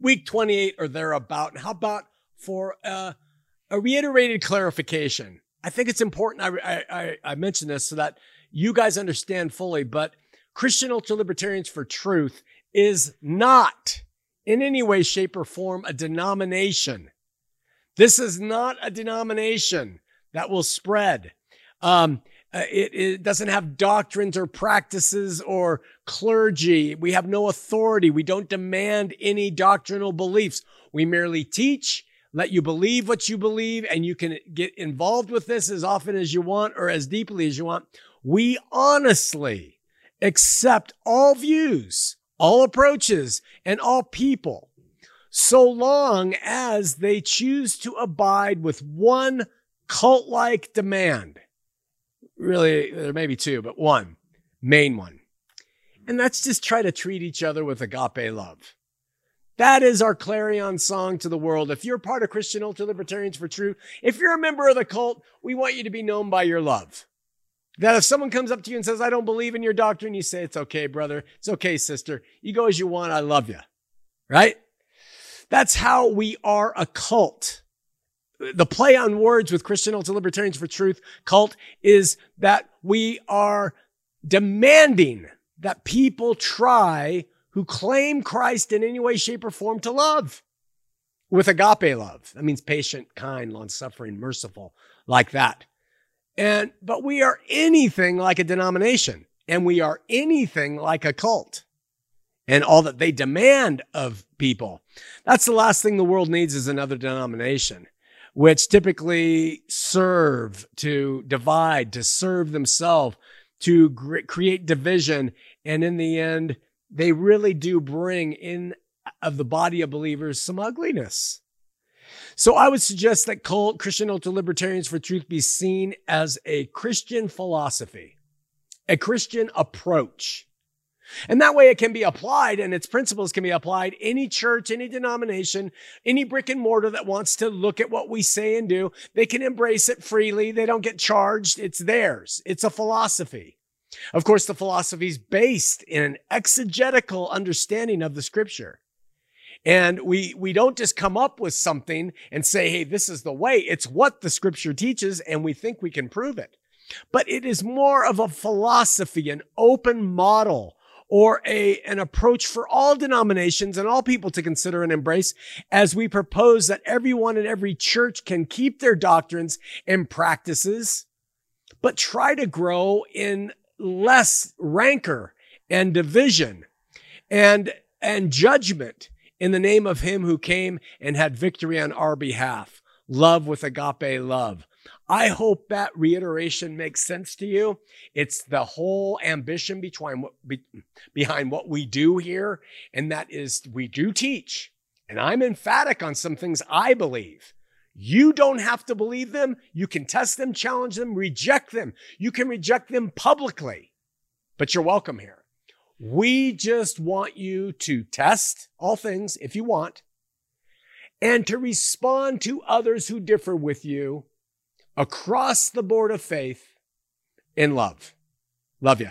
week 28 or thereabout. And how about for uh, a reiterated clarification? I think it's important I, I, I mention this so that you guys understand fully, but Christian Ultra Libertarians for Truth is not in any way, shape, or form a denomination. This is not a denomination that will spread. Um, uh, it, it, doesn't have doctrines or practices or clergy. We have no authority. We don't demand any doctrinal beliefs. We merely teach, let you believe what you believe, and you can get involved with this as often as you want or as deeply as you want. We honestly accept all views, all approaches, and all people, so long as they choose to abide with one cult like demand really, there may be two, but one main one. And that's just try to treat each other with agape love. That is our clarion song to the world. If you're part of Christian Ultra Libertarians for Truth, if you're a member of the cult, we want you to be known by your love. That if someone comes up to you and says, I don't believe in your doctrine, you say, It's okay, brother. It's okay, sister. You go as you want. I love you. Right? That's how we are a cult the play on words with Christian Ultra Libertarians for Truth cult is that we are demanding that people try who claim Christ in any way, shape, or form to love with agape love. That means patient, kind, long suffering, merciful, like that. And, but we are anything like a denomination and we are anything like a cult and all that they demand of people. That's the last thing the world needs is another denomination which typically serve to divide, to serve themselves, to create division. And in the end, they really do bring in of the body of believers some ugliness. So I would suggest that cult Christian ultra libertarians for truth be seen as a Christian philosophy, a Christian approach and that way it can be applied and its principles can be applied any church, any denomination, any brick and mortar that wants to look at what we say and do. They can embrace it freely. They don't get charged. It's theirs. It's a philosophy. Of course, the philosophy is based in an exegetical understanding of the scripture. And we, we don't just come up with something and say, Hey, this is the way. It's what the scripture teaches and we think we can prove it. But it is more of a philosophy, an open model or a, an approach for all denominations and all people to consider and embrace as we propose that everyone in every church can keep their doctrines and practices, but try to grow in less rancor and division and, and judgment in the name of him who came and had victory on our behalf. Love with agape love. I hope that reiteration makes sense to you. It's the whole ambition between what, be, behind what we do here. And that is we do teach. And I'm emphatic on some things I believe. You don't have to believe them. You can test them, challenge them, reject them. You can reject them publicly, but you're welcome here. We just want you to test all things if you want and to respond to others who differ with you across the board of faith in love. Love you.